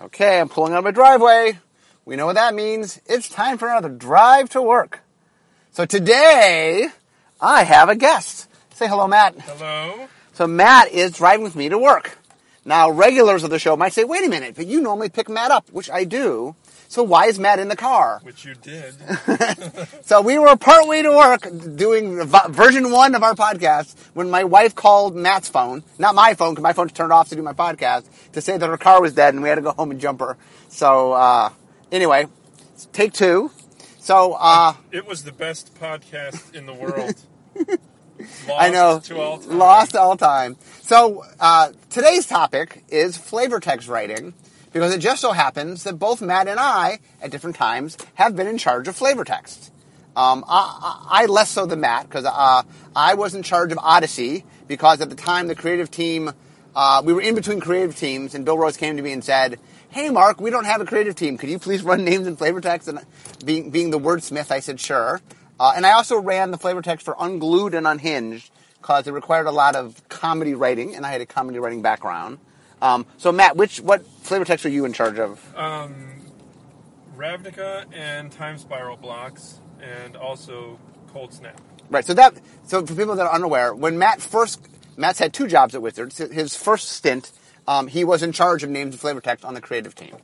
Okay, I'm pulling out of my driveway. We know what that means. It's time for another drive to work. So today, I have a guest. Say hello, Matt. Hello. So Matt is driving with me to work. Now, regulars of the show might say, wait a minute, but you normally pick Matt up, which I do. So why is Matt in the car? Which you did. So we were partway to work doing version one of our podcast when my wife called Matt's phone, not my phone, because my phone's turned off to do my podcast, to say that her car was dead and we had to go home and jump her. So uh, anyway, take two. So uh, it was the best podcast in the world. Lost I know, To all time. lost all time. So uh, today's topic is flavor text writing, because it just so happens that both Matt and I, at different times, have been in charge of flavor text. Um, I, I less so than Matt because uh, I was in charge of Odyssey because at the time the creative team, uh, we were in between creative teams, and Bill Rose came to me and said, "Hey, Mark, we don't have a creative team. Could you please run names and flavor text?" And being being the wordsmith, I said, "Sure." Uh, and I also ran the flavor text for Unglued and Unhinged because it required a lot of comedy writing, and I had a comedy writing background. Um, so, Matt, which what flavor text are you in charge of? Ravnica and Time Spiral blocks, and also Coldsnap. Right. So that so for people that are unaware, when Matt first Matt's had two jobs at Wizards. His first stint, um, he was in charge of names and flavor text on the creative team,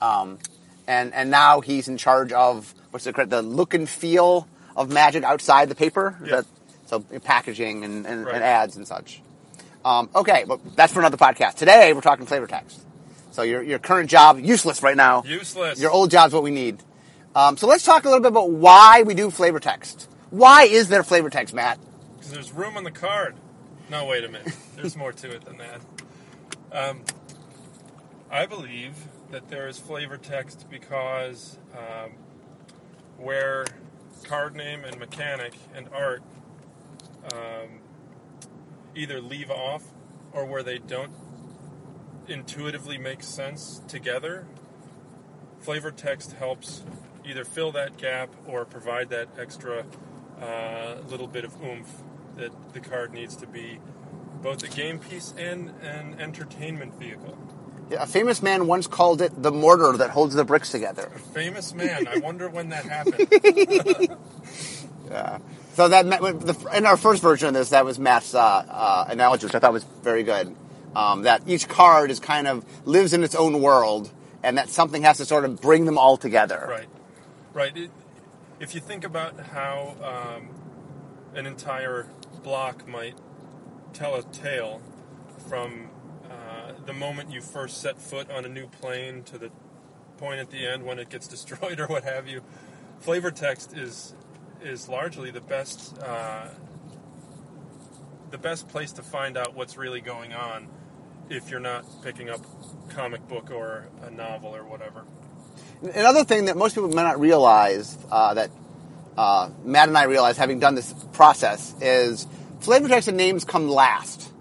um, and and now he's in charge of what's the the look and feel of Magic outside the paper. Yeah. that- so packaging and, and, Right. and ads and such. Um, okay, but that's for another podcast. Today we're talking flavor text. So your your current job useless right now. Useless. Your old job's what we need. Um, so let's talk a little bit about why we do flavor text. Why is there flavor text, Matt? Because there's room on the card. No, wait a minute. There's more to it than that. Um, I believe that there is flavor text because um, where card name and mechanic and art um, either leave off or where they don't intuitively make sense together, flavor text helps either fill that gap or provide that extra uh, little bit of oomph that the card needs to be both a game piece and an entertainment vehicle. Yeah, A famous man once called it the mortar that holds the bricks together. A famous man. I wonder when that happened. So that in our first version of this, that was Matt's uh, uh, analogy, which I thought was very good. Um, that each card is kind of lives in its own world, and that something has to sort of bring them all together. Right. Right. It, if you think about how um, an entire block might tell a tale from uh, the moment you first set foot on a new plane to the point at the end when it gets destroyed or what have you, flavor text is is largely the best uh, the best place to find out what's really going on if you're not picking up comic book or a novel or whatever. Another thing that most people may not realize uh, that uh, Matt and I realize, having done this process, is flavor text and names come last.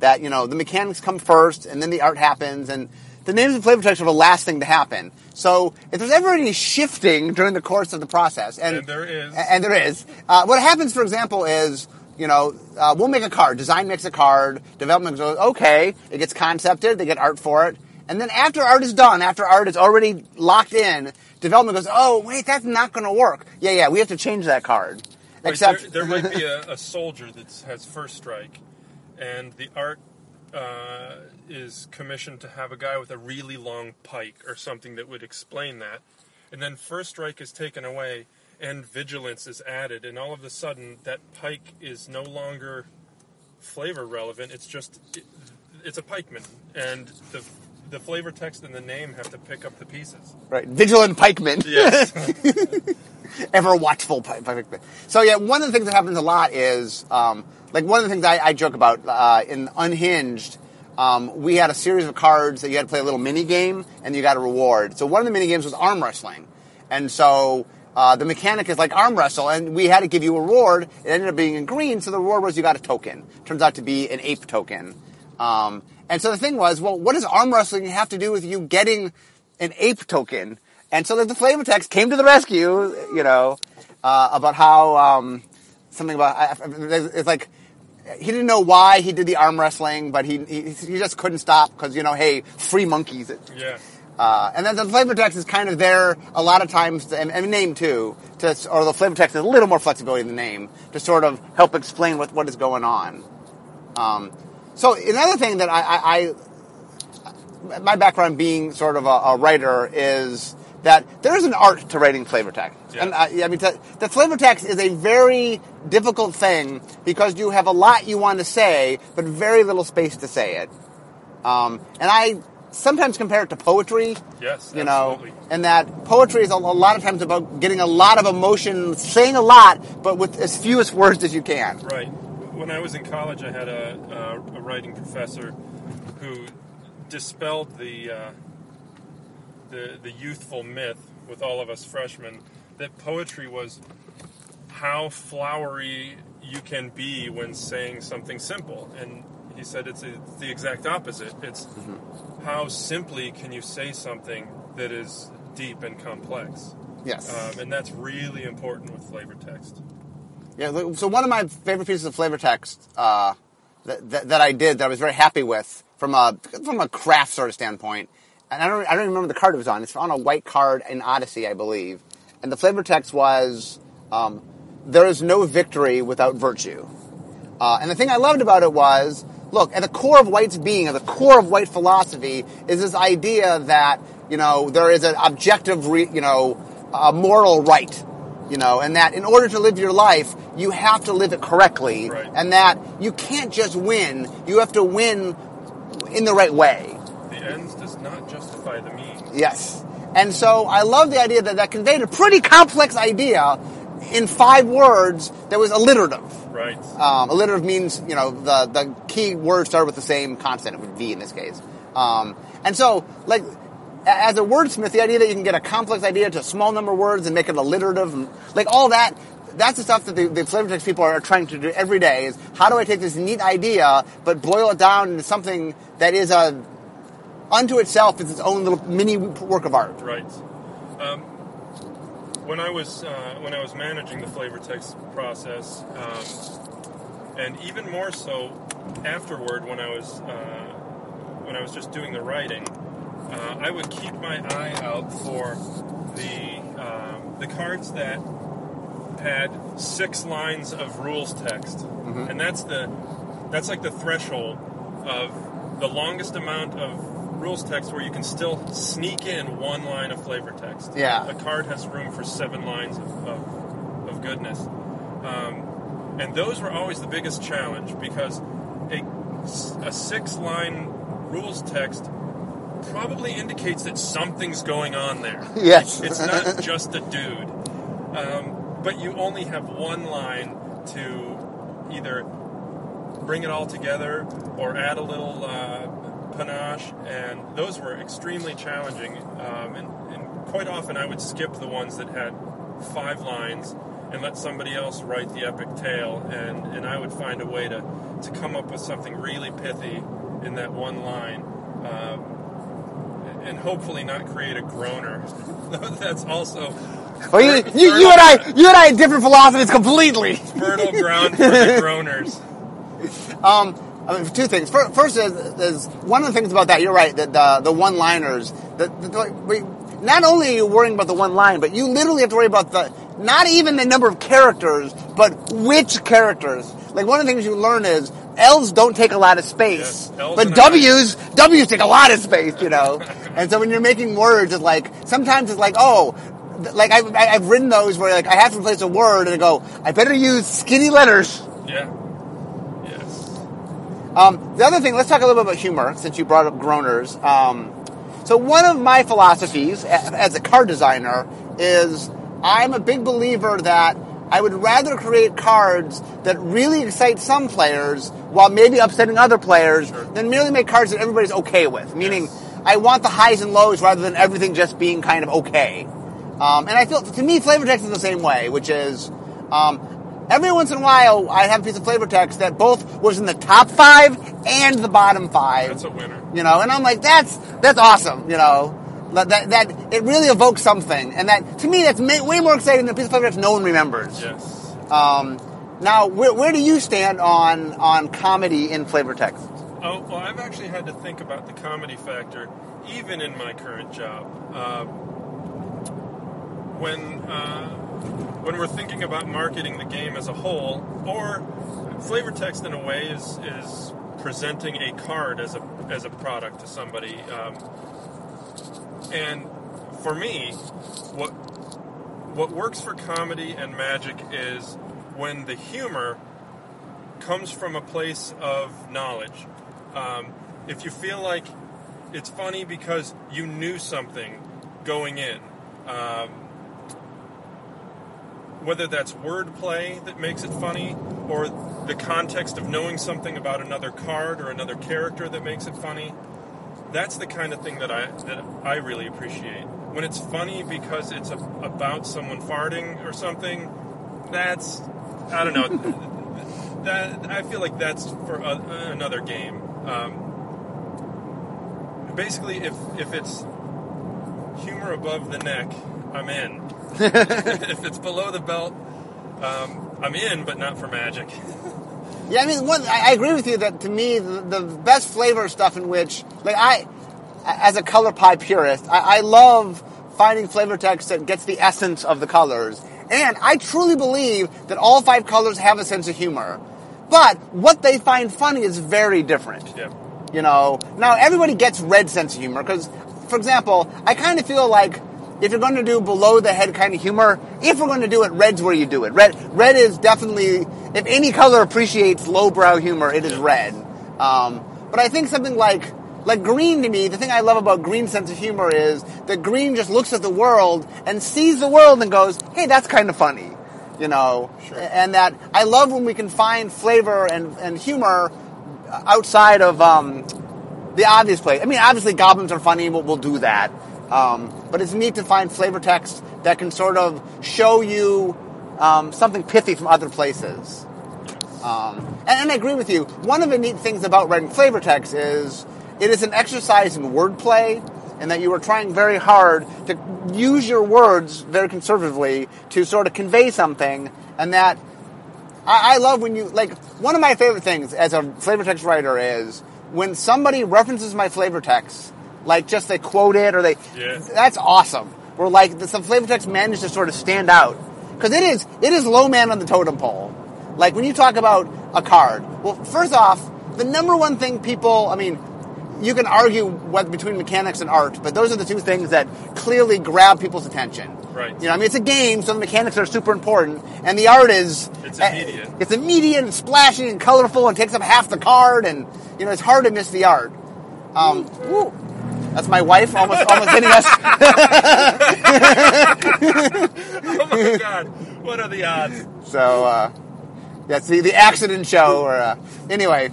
That you know the mechanics come first, and then the art happens, and the names and flavor text are the last thing to happen. So if there's ever any shifting during the course of the process, and, And there is. and there is, uh, what happens, for example, is you know uh, we'll make a card, design makes a card, development goes okay, it gets concepted, they get art for it, and then after art is done, after art is already locked in, development goes, oh wait, that's not going to work. Yeah, yeah, we have to change that card. Right, Except there, there might be a, a soldier that has first strike, and the art uh, is commissioned to have a guy with a really long pike or something that would explain that, and then first strike is taken away, and vigilance is added, and all of a sudden that pike is no longer flavor relevant. It's just it, it's a pikeman, and the the flavor text and the name have to pick up the pieces. right, vigilant pikeman. Yes. ever watchful pi- pikeman. So yeah, one of the things that happens a lot is um, like one of the things I, I joke about uh, in Unhinged. Um, we had a series of cards that you had to play a little mini game, and you got a reward. So one of the mini games was arm wrestling, and so uh, the mechanic is like arm wrestle, and we had to give you a reward. It ended up being in green, so the reward was you got a token. Turns out to be an ape token. Um, and so the thing was, well, what does arm wrestling have to do with you getting an ape token? And so the flavor text came to the rescue, you know, uh, about how um, something about it's like he didn't know why he did the arm wrestling, but he he, he just couldn't stop because you know, hey, free monkeys. yeah. Uh, and then the flavor text is kind of there a lot of times, to, and, and name too, to, or the flavor text is a little more flexibility in the name to sort of help explain what, what is going on. Um, so another thing that I, I, I, my background being sort of a, a writer is that there is an art to writing flavor text. Yeah. And I, I mean, the, the flavor text is a very difficult thing because you have a lot you want to say, but very little space to say it. Um, and I sometimes compare it to poetry. Yes, You know, and that poetry is a, a lot of times about getting a lot of emotion, saying a lot, but with as fewest words as you can. Right. When I was in college, I had a, a, a writing professor who dispelled the, uh, the the youthful myth with all of us freshmen that poetry was how flowery you can be when saying something simple. And he said it's, it's the exact opposite. It's how simply can you say something that is deep and complex. Yes. Um, and that's really important with flavor text. Yeah, so one of my favorite pieces of flavor text uh, that, that, that I did that I was very happy with from a from a craft sort of standpoint, and I don't I don't remember the card it was on. It's on a white card in Odyssey, I believe, and the flavor text was um, "There is no victory without virtue." Uh, and the thing I loved about it was, look, at the core of white's being, at the core of white philosophy, is this idea that you know there is an objective, re, you know, moral right, you know, and that in order to live your life, you have to live it correctly, Right. and that you can't just win; you have to win in the right way. The ends does not justify the means. Yes. And so I love the idea that that conveyed a pretty complex idea in five words that was alliterative. Right. Um, alliterative means, you know, the, the key word started with the same consonant, with V in this case. Um, and so, like, as a wordsmith, the idea that you can get a complex idea to a small number of words and make it alliterative, and, like, all that, that's the stuff that the, the flavor text people are trying to do every day is how do I take this neat idea, but boil it down into something that is a, unto itself, is its own little mini work of art. Right. Um, when I was uh, when I was managing the flavor text process, um, and even more so afterward, when I was uh, when I was just doing the writing, uh, I would keep my eye out for the um, the cards that had six lines of rules text, and that's the that's like the threshold of the longest amount of rules text where you can still sneak in one line of flavor text. Yeah. a card has room for seven lines of, of, of goodness, um, and those were always the biggest challenge because a, a six line rules text probably indicates that something's going on there. Yes. It's not just a dude. Um, but you only have one line to either bring it all together or add a little uh, panache, and those were extremely challenging. Um, and, and quite often I would skip the ones that had five lines and let somebody else write the epic tale, and, and I would find a way to, to come up with something really pithy in that one line. Um, and hopefully not create a groaner. That's also Well, you, you, you and I, you and I had different philosophies completely. fertile ground for the groaners. Um, I mean, two things. First is, is one of the things about that. You're right. That the the one liners. Not only are you worrying about the one line, but you literally have to worry about the not even the number of characters, but which characters. Like one of the things you learn is L's don't take a lot of space, Yes, but W's W's take a lot of space. You know, and so when you're making words, it's like sometimes it's like oh. Like I've, I- I've written those where like I have to replace a word and I go I better use skinny letters Yeah. Yes. um, the other thing, let's talk a little bit about humor, since you brought up groaners. Um, so one of my philosophies as a card designer is I'm a big believer that I would rather create cards that really excite some players while maybe upsetting other players Sure. than merely make cards that everybody's okay with. Meaning, Yes. I want the highs and lows rather than everything just being kind of okay. Um, and I feel, to me, flavor text is the same way, which is um, every once in a while I have a piece of flavor text that both was in the top five and the bottom five. That's a winner. You know, and I'm like, that's that's awesome. You know, that that, that it really evokes something, and that to me that's ma- way more exciting than a piece of flavor text no one remembers. Yes. Um, now, where, where do you stand on on comedy in flavor text? Oh, well, I've actually had to think about the comedy factor even in my current job, uh, when uh, when we're thinking about marketing the game as a whole, or flavor text in a way is is presenting a card as a as a product to somebody. Um, and for me, what what works for comedy and magic is when the humor comes from a place of knowledge. Um, if you feel like it's funny because you knew something going in, um, whether that's wordplay that makes it funny or the context of knowing something about another card or another character that makes it funny, that's the kind of thing that I that I really appreciate. When it's funny because it's a, about someone farting or something, that's I don't know. that I feel like that's for a, another game. Um, basically, if if it's humor above the neck, I'm in. if it's below the belt, um, I'm in, but not for magic. Yeah, I mean, one, I, I agree with you that to me, the, the best flavor stuff in which, like, I, as a color pie purist, I, I love finding flavor text that gets the essence of the colors. And I truly believe that all five colors have a sense of humor. But what they find funny is very different. Yeah. You know, now everybody gets red sense of humor because, for example, I kind of feel like if you're going to do below the head kind of humor, if we're going to do it, red's where you do it. Red, red is definitely, if any color appreciates lowbrow humor, it is red. Um, but I think something like, like green to me, the thing I love about green sense of humor is that green just looks at the world and sees the world and goes, hey, that's kind of funny. You know, Sure. and that I love when we can find flavor and, and humor outside of um, the obvious place. I mean, obviously goblins are funny, we'll, we'll do that. Um, but it's neat to find flavor text that can sort of show you um, something pithy from other places. Um, and, and I agree with you. One of the neat things about writing flavor text is it is an exercise in wordplay, and that you were trying very hard to use your words very conservatively to sort of convey something, and that I, I love when you like one of my favorite things as a flavor text writer is when somebody references my flavor text, like just they quote it or they. Yeah. That's awesome. Where like the, some flavor text managed to sort of stand out because it is it is low man on the totem pole. Like when you talk about a card. Well, first off, the number one thing people, I mean, you can argue what between mechanics and art, but those are the two things that clearly grab people's attention. Right. You know, I mean, it's a game, so the mechanics are super important, and the art is It's uh, immediate. It's immediate and splashy and colorful, and takes up half the card, and you know, it's hard to miss the art. Um, woo. That's my wife almost almost hitting us. oh my god, what are the odds? So uh, that's the the accident show. Or uh, anyway,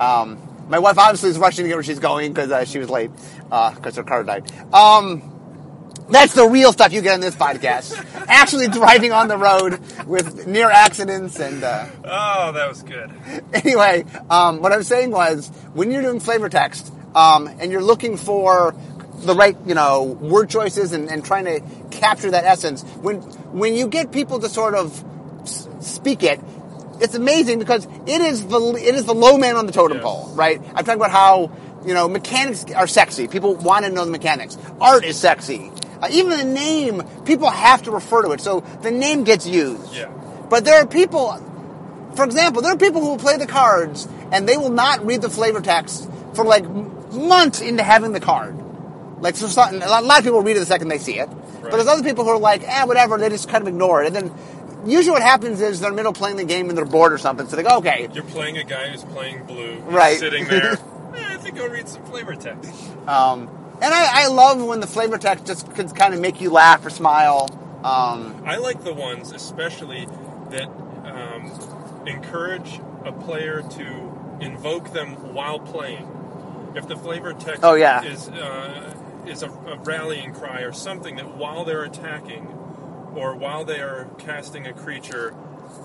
um, my wife obviously is rushing to get where she's going because uh, she was late because her car died. Um, that's the real stuff you get on this podcast. Actually driving on the road with near accidents and. Uh, Oh, that was good. anyway, um, what I was saying was when you're doing flavor text um, and you're looking for the right, you know, word choices and, and trying to capture that essence, when when you get people to sort of s- speak it, it's amazing because it is the it is the low man on the totem Yes. pole, right? I'm talking about how you know mechanics are sexy. People want to know the mechanics. Art is sexy. Uh, even the name, people have to refer to it, so the name gets used. Yeah. But there are people for example, there are people who will play the cards and they will not read the flavor text for like months into having the card. Like, so some, a lot of people read it the second they see it. But there's other people who are like, eh, whatever, they just kind of ignore it. And then usually what happens is they're in the middle of playing the game and they're bored or something. So they go, okay. You're playing a guy who's playing blue. Right. Sitting there. "Eh, I think I'll read some flavor text. Um, and I, I love when the flavor text just can kind of make you laugh or smile. Um, I like the ones, especially that um, encourage a player to invoke them while playing. If the flavor text Oh, yeah. is uh, is a, a rallying cry or something that while they're attacking or while they are casting a creature,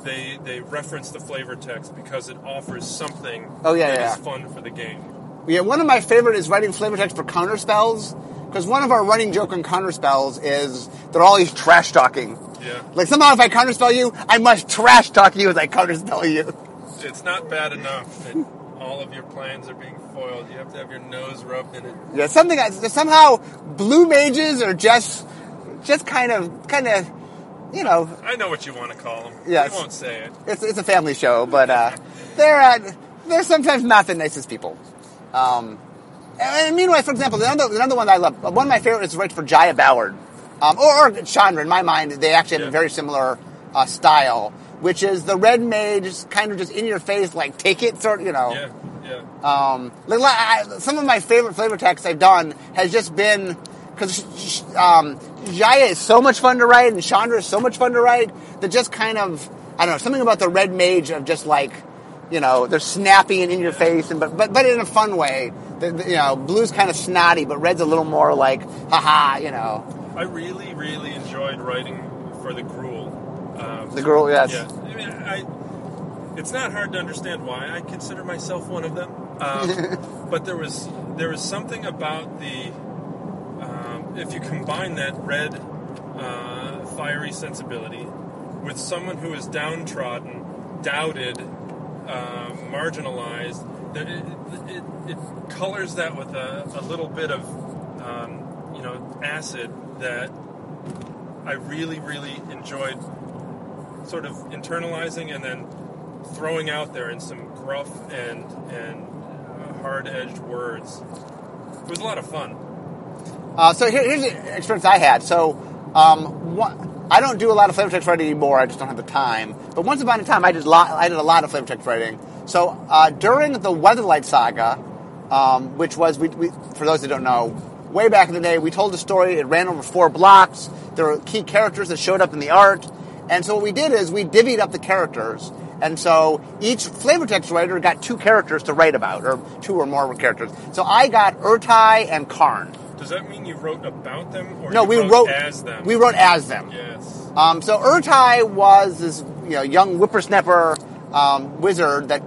they they reference the flavor text because it offers something Oh, yeah, that yeah, is fun for the game. Yeah, one of my favorite is writing flavor text for counter spells. Because one of our running joke on counter spells is they're always trash talking. Yeah. Like somehow if I counter spell you, I must trash talk you as I counter spell you. It's not bad enough that all of your plans are being foiled. You have to have your nose rubbed in it. Yeah, something somehow blue mages are just just kind of kind of you know. I know what you want to call them. Yes. We won't say it. It's it's a family show, but uh, they're uh, they're sometimes not the nicest people. Um, and, meanwhile, for example, another another one that I love, one of my favorites is write for Jaya Ballard, um, or, or Chandra. In my mind, they actually have Yeah. a very similar uh, style, which is the red mage, kind of just in your face, like take it, sort you know. Yeah, yeah. Um, like, like, I, some of my favorite flavor texts I've done has just been because um, Jaya is so much fun to write and Chandra is so much fun to write that just kind of I don't know something about the red mage of just like you know they're snappy and in your face and but but but in a fun way. The, the- you know, blue's kind of snotty, but red's a little more like haha. You know, I really, really enjoyed writing for the Gruul. Um, the girl. Yes. Yeah, I mean, I. It's not hard to understand why I consider myself one of them, um, but there was there was something about the if you combine that red, uh, fiery sensibility with someone who is downtrodden, doubted, uh, marginalized, it, it, it colors that with a, a little bit of um, you know acid that I really, really enjoyed sort of internalizing and then throwing out there in some gruff and and uh, hard-edged words. It was a lot of fun. Uh, so here, here's the experience I had. So um, one, I don't do a lot of flavor text writing anymore. I just don't have the time. But once upon a time, I did lot, I did a lot of flavor text writing. So uh, during the Weatherlight saga, um, which was we, we, for those that don't know, way back in the day, we told a story. It ran over four blocks. There were key characters that showed up in the art. And so what we did is we divvied up the characters. And so each flavor text writer got two characters to write about, or two or more characters. So I got Ertai and Karn. Does that mean you wrote about them, or No, you we wrote, wrote as them? We wrote as them. Yes. Um, so Ertai was this you know young whippersnapper um, wizard that,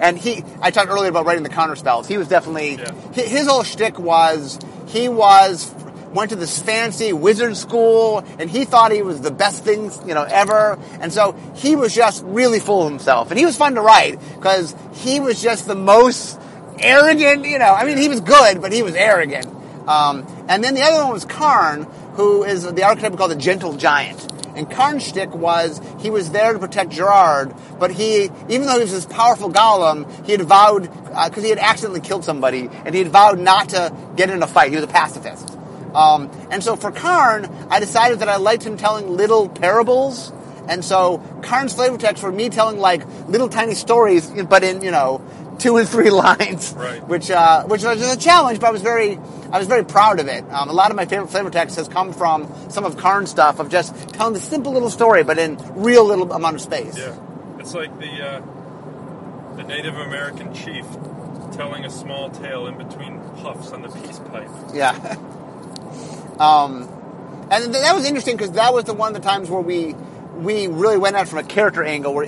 and he. I talked earlier about writing the counter spells. He was definitely Yeah. hi- his whole shtick was he was went to this fancy wizard school and he thought he was the best thing you know ever, and so he was just really full of himself, and he was fun to write because he was just the most arrogant. You know, I mean, he was good, but he was arrogant. Um, and then the other one was Karn, who is the archetype called the Gentle Giant. And Karn's shtick was he was there to protect Gerard, but he, even though he was this powerful golem, he had vowed, because he had accidentally killed somebody, and he had vowed not to get in a fight. He was a pacifist. Um, and so for Karn, I decided that I liked him telling little parables. And so Karn's flavor text were me telling like little tiny stories, but in, you know, two and three lines, Right. which uh, which was a challenge, but I was very I was very proud of it. Um, a lot of my favorite flavor text has come from some of Karn's stuff of just telling the simple little story, but in real little amount of space. Yeah. It's like the uh, the Native American chief telling a small tale in between puffs on the peace pipe. Yeah. um, and th- that was interesting because that was the one of the times where we we really went out from a character angle where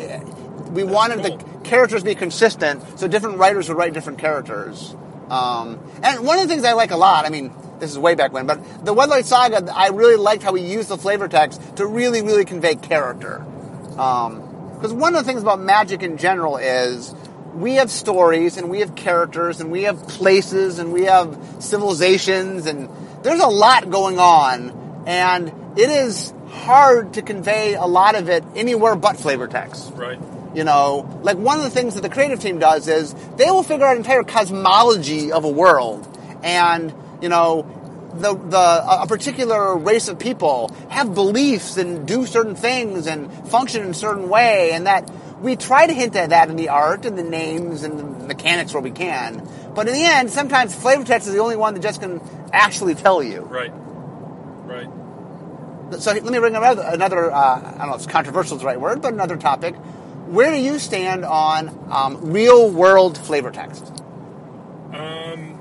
we wanted the characters to be consistent, so different writers would write different characters. Um, and one of the things I like a lot, I mean, this is way back when, but the Weatherlight Saga, I really liked how we used the flavor text to really, really convey character. Because one of the things about magic in general is we have stories and we have characters and we have places and we have civilizations and there's a lot going on and it is hard to convey a lot of it anywhere but flavor text. Right. You know, like one of the things that the creative team does is they will figure out an entire cosmology of a world, and you know, the the a particular race of people have beliefs and do certain things and function in a certain way, and that we try to hint at that in the art and the names and the mechanics where we can. But in the end, sometimes flavor text is the only one that just can actually tell you. Right. Right. So let me bring up another, another uh, I don't know if controversial is the right word, but another topic. Where do you stand on um, real world flavor text? Um,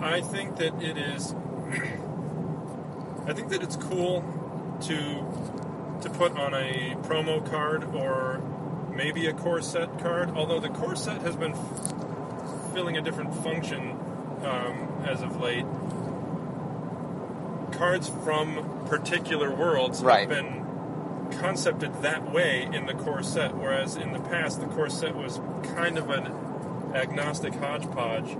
I think that it is. I think that it's cool to to put on a promo card or maybe a core set card. Although the core set has been f- filling a different function um, as of late. Cards from particular worlds Right. have been concepted that way in the core set, whereas in the past the core set was kind of an agnostic hodgepodge.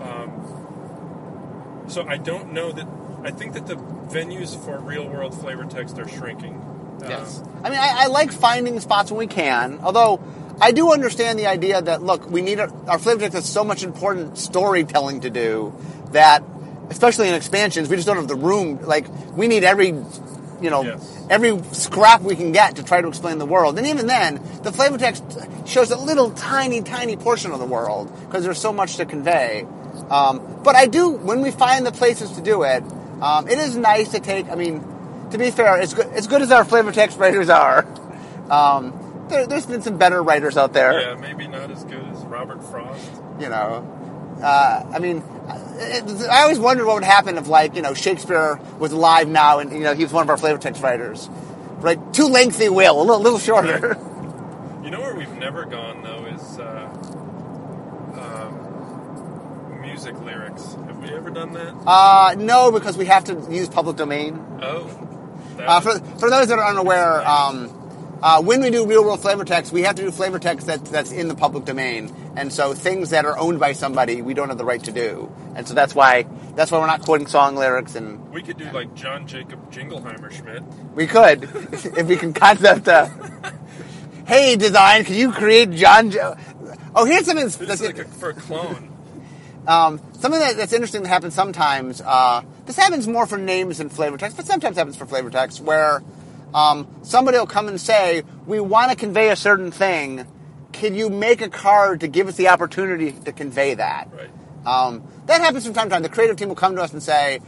Um, so I don't know that. I think that the venues for real world flavor text are shrinking. Um, Yes. I mean, I, I like finding spots when we can, although I do understand the idea that, look, we need our, our flavor text has so much important storytelling to do that, especially in expansions, we just don't have the room. Like, we need every, you know, Yes. every scrap we can get to try to explain the world. And even then, the flavor text shows a little tiny, tiny portion of the world because there's so much to convey. Um, but I do, when we find the places to do it, um, it is nice to take, I mean, to be fair, as good, as good as our flavor text writers are, um, there, there's been some better writers out there. Yeah, maybe not as good as Robert Frost. You know, uh, I mean, I always wondered what would happen if, like, you know, Shakespeare was alive now, and you know, he was one of our flavor text writers. Right, too lengthy, Will, a little, little shorter. You know where we've never gone though is uh, um, music lyrics. Have we ever done that? Uh, no, because we have to use public domain. oh, Uh, for, for those that are unaware, um, uh, when we do real world flavor text, we have to do flavor text that, that's in the public domain. And so things that are owned by somebody, we don't have the right to do. And so that's why that's why we're not quoting song lyrics. And we could do like John Jacob Jingleheimer Schmidt. we could if we can concept. Uh, hey, design, can you create John? Jo- oh, here's something that's, that's like a, for a clone. Um, something that, that's interesting that happens sometimes. Uh, this happens more for names than flavor text, but sometimes happens for flavor text where um, somebody will come and say, "We want to convey a certain thing. Can you make a card to give us the opportunity to convey that?" Right. Um, that happens from time to time. The creative team will come to us and say,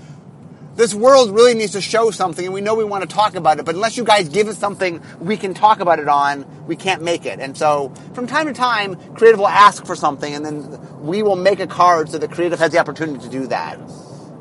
"This world really needs to show something, and we know we want to talk about it, but unless you guys give us something we can talk about it on, we can't make it." And so, from time to time, creative will ask for something, and then we will make a card so the creative has the opportunity to do that.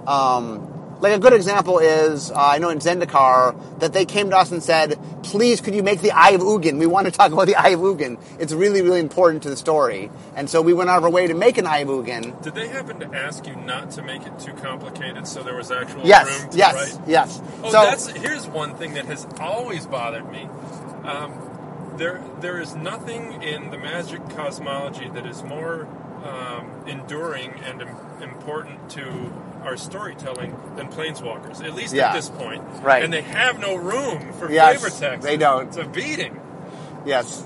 Um, like a good example is, uh, I know in Zendikar that they came to us and said, "Please, could you make the Eye of Ugin? We want to talk about the Eye of Ugin. It's really, really important to the story." And so we went out of our way to make an Eye of Ugin. Did they happen to ask you not to make it too complicated so there was actual Yes, room to yes, write? yes. Oh, so that's here's one thing that has always bothered me. Um, there, there is nothing in the magic cosmology that is more um, enduring and im- important to our storytelling than planeswalkers. At least Yeah. at this point, Right. And they have no room for Yes, flavor text. they don't. It's a beating. Yes.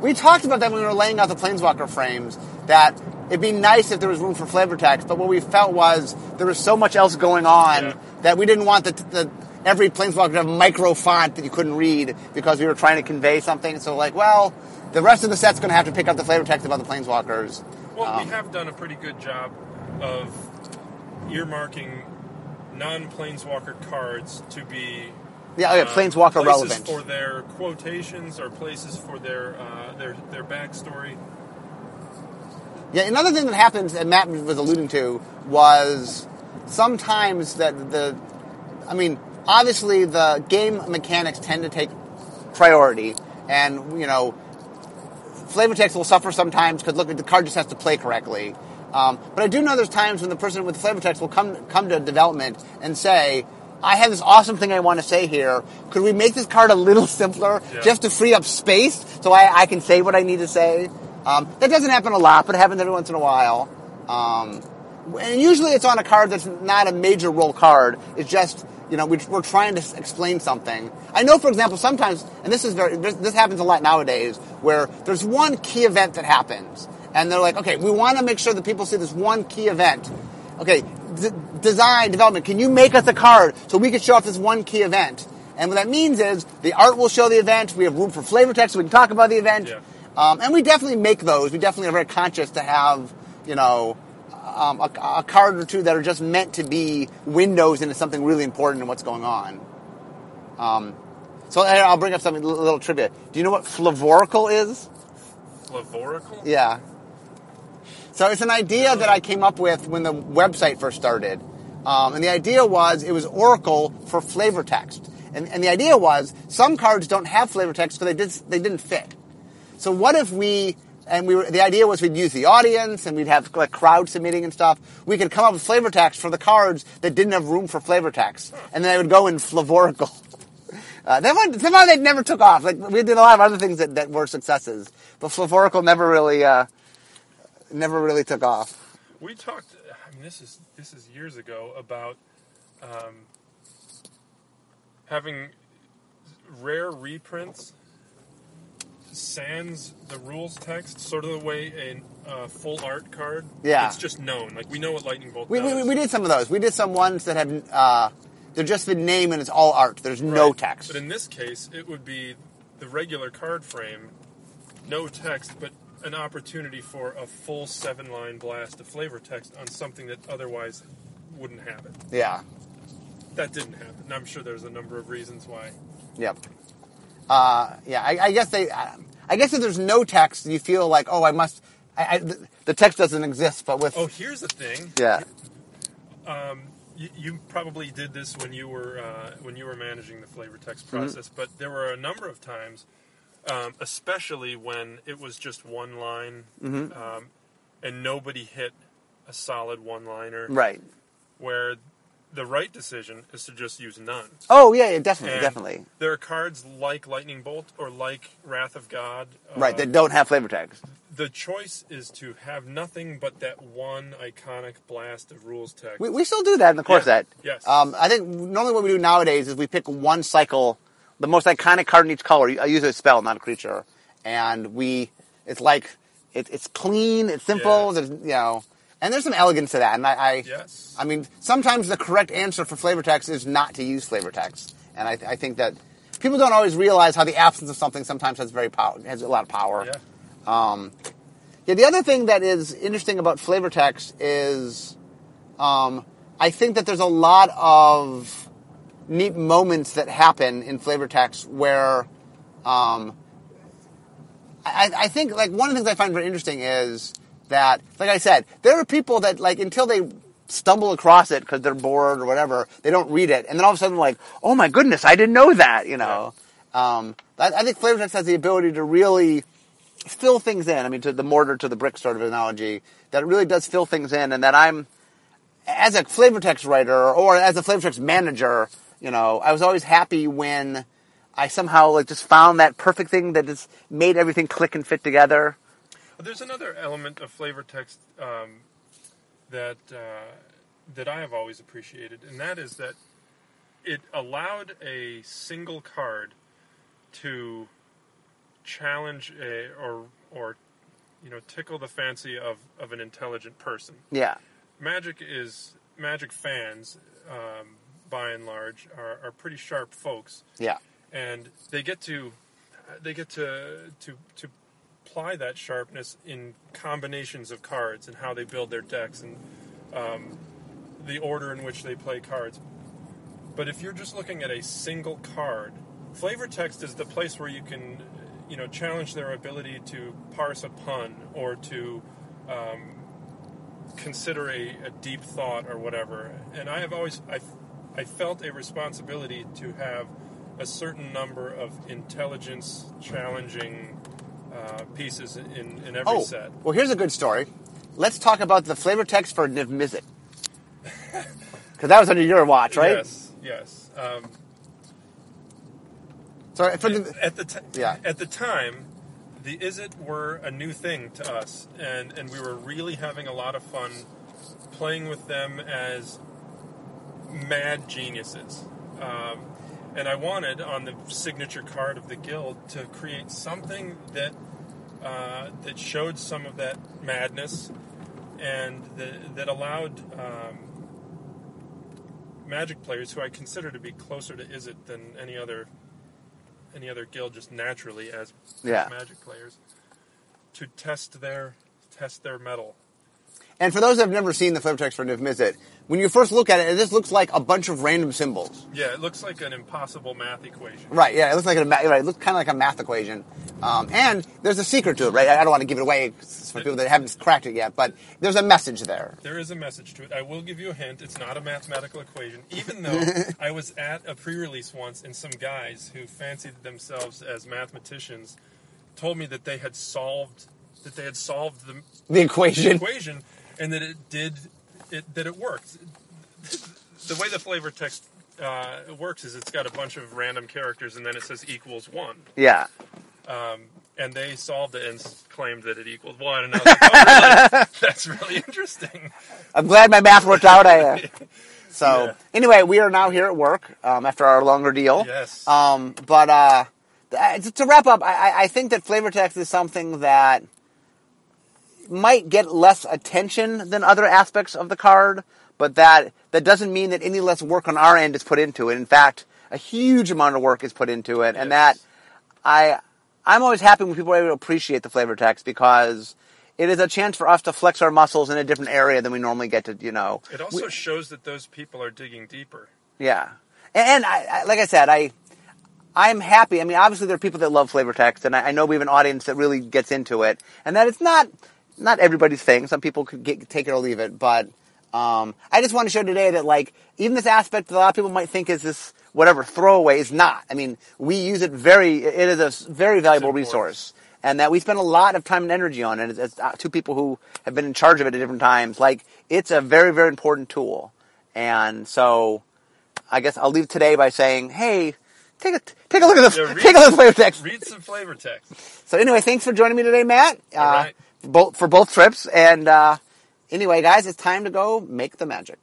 We talked about that when we were laying out the Planeswalker frames, that it'd be nice if there was room for flavor text, but what we felt was there was so much else going on Yeah. that we didn't want the, the every Planeswalker to have micro font that you couldn't read because we were trying to convey something. So like, well, the rest of the set's going to have to pick up the flavor text about the Planeswalkers. Well, Um, we have done a pretty good job of earmarking non-planeswalker cards to be Yeah, oh yeah, uh, Planeswalker relevant. for their quotations or places for their uh, their their backstory. Yeah, another thing that happens, and Matt was alluding to, was sometimes that the, I mean, obviously the game mechanics tend to take priority, and you know, flavor text will suffer sometimes because look, the card just has to play correctly. Um, but I do know there's times when the person with flavor text will come come to development and say, "I have this awesome thing I want to say here. Could we make this card a little simpler, Yeah. just to free up space, so I, I can say what I need to say?" Um, that doesn't happen a lot, but it happens every once in a while. Um, and usually it's on a card that's not a major role card. It's just you know we, we're trying to explain something. I know, for example, sometimes, and this is very this, this happens a lot nowadays, where there's one key event that happens, and they're like, okay, we want to make sure that people see this one key event. Okay, d- design development. Can you make us a card so we can show off this one key event? And what that means is the art will show the event. We have room for flavor text. So we can talk about the event. Yeah. Um, and we definitely make those. We definitely are very conscious to have, you know, um, a, a card or two that are just meant to be windows into something really important in what's going on. Um, so I'll bring up something, a little trivia. Do you know what flavorical is? Flavorical. Yeah. So it's an idea that I came up with when the website first started. Um, and the idea was it was Oracle for flavor text. And, and the idea was some cards don't have flavor text because they, did, they didn't fit. So what if we, and we were, the idea was we'd use the audience and we'd have like crowd submitting and stuff. We could come up with flavor text for the cards that didn't have room for flavor text. And then they would go in flavorical. Uh, that one, somehow they never took off. Like we did a lot of other things that, that were successes, but Flavorical never really, uh, never really took off. We talked. I mean, this is this is years ago about um, having rare reprints sans the rules text, sort of the way a uh, full art card. Yeah. it's just known. Like we know what Lightning Bolt We, does. we, we did some of those. We did some ones that had, uh, they're just the name and it's all art. There's no text. But in this case, it would be the regular card frame, no text, but an opportunity for a full seven line blast of flavor text on something that otherwise wouldn't have it. Yeah. That didn't happen. And I'm sure there's a number of reasons why. Yep. Uh, yeah, I, I guess they. I, I guess if there's no text, you feel like, oh, I must. I, I, the, text doesn't exist, but with Oh, here's the thing. yeah, You, you probably did this when you were uh, when you were managing the flavor text Mm-hmm. process, but there were a number of times, um, especially when it was just one line, Mm-hmm. um, and nobody hit a solid one liner. right. where the right decision is to just use none. Oh yeah, yeah definitely, And definitely. There are cards like Lightning Bolt or like Wrath of God. uh, Right, that don't have flavor text. the choice is to have nothing but that one iconic blast of rules text. We, we still do that in the course Yeah, set. yes. Um, I think normally what we do nowadays is we pick one cycle, the most iconic card in each color. I use a spell, not a creature, and we. It's like it, it's clean, it's simple. Yeah. There's you know, and there's some elegance to that. And I, I yes. I mean, sometimes the correct answer for flavor text is not to use flavor text, and I, I think that people don't always realize how the absence of something sometimes has very power, has a lot of power. yeah. Yeah, the other thing that is interesting about flavor text is um, I think that there's a lot of neat moments that happen in flavor text where um, I, I think like one of the things I find very interesting is that, like I said, there are people that like until they stumble across it because they're bored or whatever, they don't read it, and then all of a sudden like, oh my goodness, I didn't know that, you know. Um, I, I think flavor text has the ability to really fill things in. I mean, to the mortar to the brick sort of analogy, that it really does fill things in, and that I'm, as a flavor text writer or as a flavor text manager, you know, I was always happy when I somehow like just found that perfect thing that just made everything click and fit together. There's another element of flavor text um, that uh, that I have always appreciated, and that is that it allowed a single card to challenge a or or you know tickle the fancy of, of an intelligent person. Yeah, Magic is Magic fans, um, by and large, are, are pretty sharp folks, yeah, and they get to they get to to to apply that sharpness in combinations of cards and how they build their decks and um, the order in which they play cards. But if you're just looking at a single card, flavor text is the place where you can, you know, challenge their ability to parse a pun or to um, consider a, a deep thought or whatever. And I have always I, I felt a responsibility to have a certain number of intelligence challenging uh, pieces in, in every Oh, set. well, here's a good story. Let's talk about the flavor text for Niv Mizzet. Because that was under your watch, right? Yes, yes. Um, So for the, at the t- Yeah. at the time, the Izzet were a new thing to us, and and we were really having a lot of fun playing with them as mad geniuses. Um, and I wanted on the signature card of the guild to create something that uh, that showed some of that madness and that, that allowed um, Magic players, who I consider to be closer to Izzet than any other any other guild, just naturally as Yeah. Magic players, to test their test their mettle. And for those that have never seen the flavor text for Niv Mizzet, when you first look at it, it just looks like a bunch of random symbols. Yeah, it looks like an impossible math equation. Right, yeah, it looks like a, right, it looks kind of like a math equation. Um, and there's a secret to it, right? I don't want to give it away for people that haven't cracked it yet, but there's a message there. There is a message to it. I will give you a hint. It's not a mathematical equation, even though I was at a pre-release once, and some guys who fancied themselves as mathematicians told me that they had solved that they had solved the The equation. equation and that it did it that it worked. The way the flavor text uh, works is it's got a bunch of random characters and then it says equals one. Yeah. Um, and they solved it and claimed that it equaled one. And I was like, oh, really? That's really interesting. I'm glad my math worked out. I, uh, so Yeah. anyway, we are now here at work um, after our longer deal. Yes. Um, but uh, th- to wrap up, I- I think that flavor text is something that might get less attention than other aspects of the card, but that that doesn't mean that any less work on our end is put into it. In fact, a huge amount of work is put into it, and that I I'm always happy when people are able to appreciate the flavor text because it is a chance for us to flex our muscles in a different area than we normally get to, you know. It also shows that those people are digging deeper. Yeah, and, and I, I, like I said, I I'm happy. I mean, obviously there are people that love flavor text, and I, I know we have an audience that really gets into it, and that it's not not everybody's thing. Some people could get, take it or leave it, but um, I just want to show today that like even this aspect that a lot of people might think is this whatever throwaway is not. I mean, we use it very. It is a very valuable resource. And that we spend a lot of time and energy on it as, as uh, two people who have been in charge of it at different times. Like, it's a very, very important tool. And so, I guess I'll leave today by saying, hey, take a take a look at this. Yeah, take a look at the flavor text. Read some flavor text. So anyway, thanks for joining me today, Matt. Uh, All right. Both for both trips. And uh, anyway, guys, it's time to go make the magic.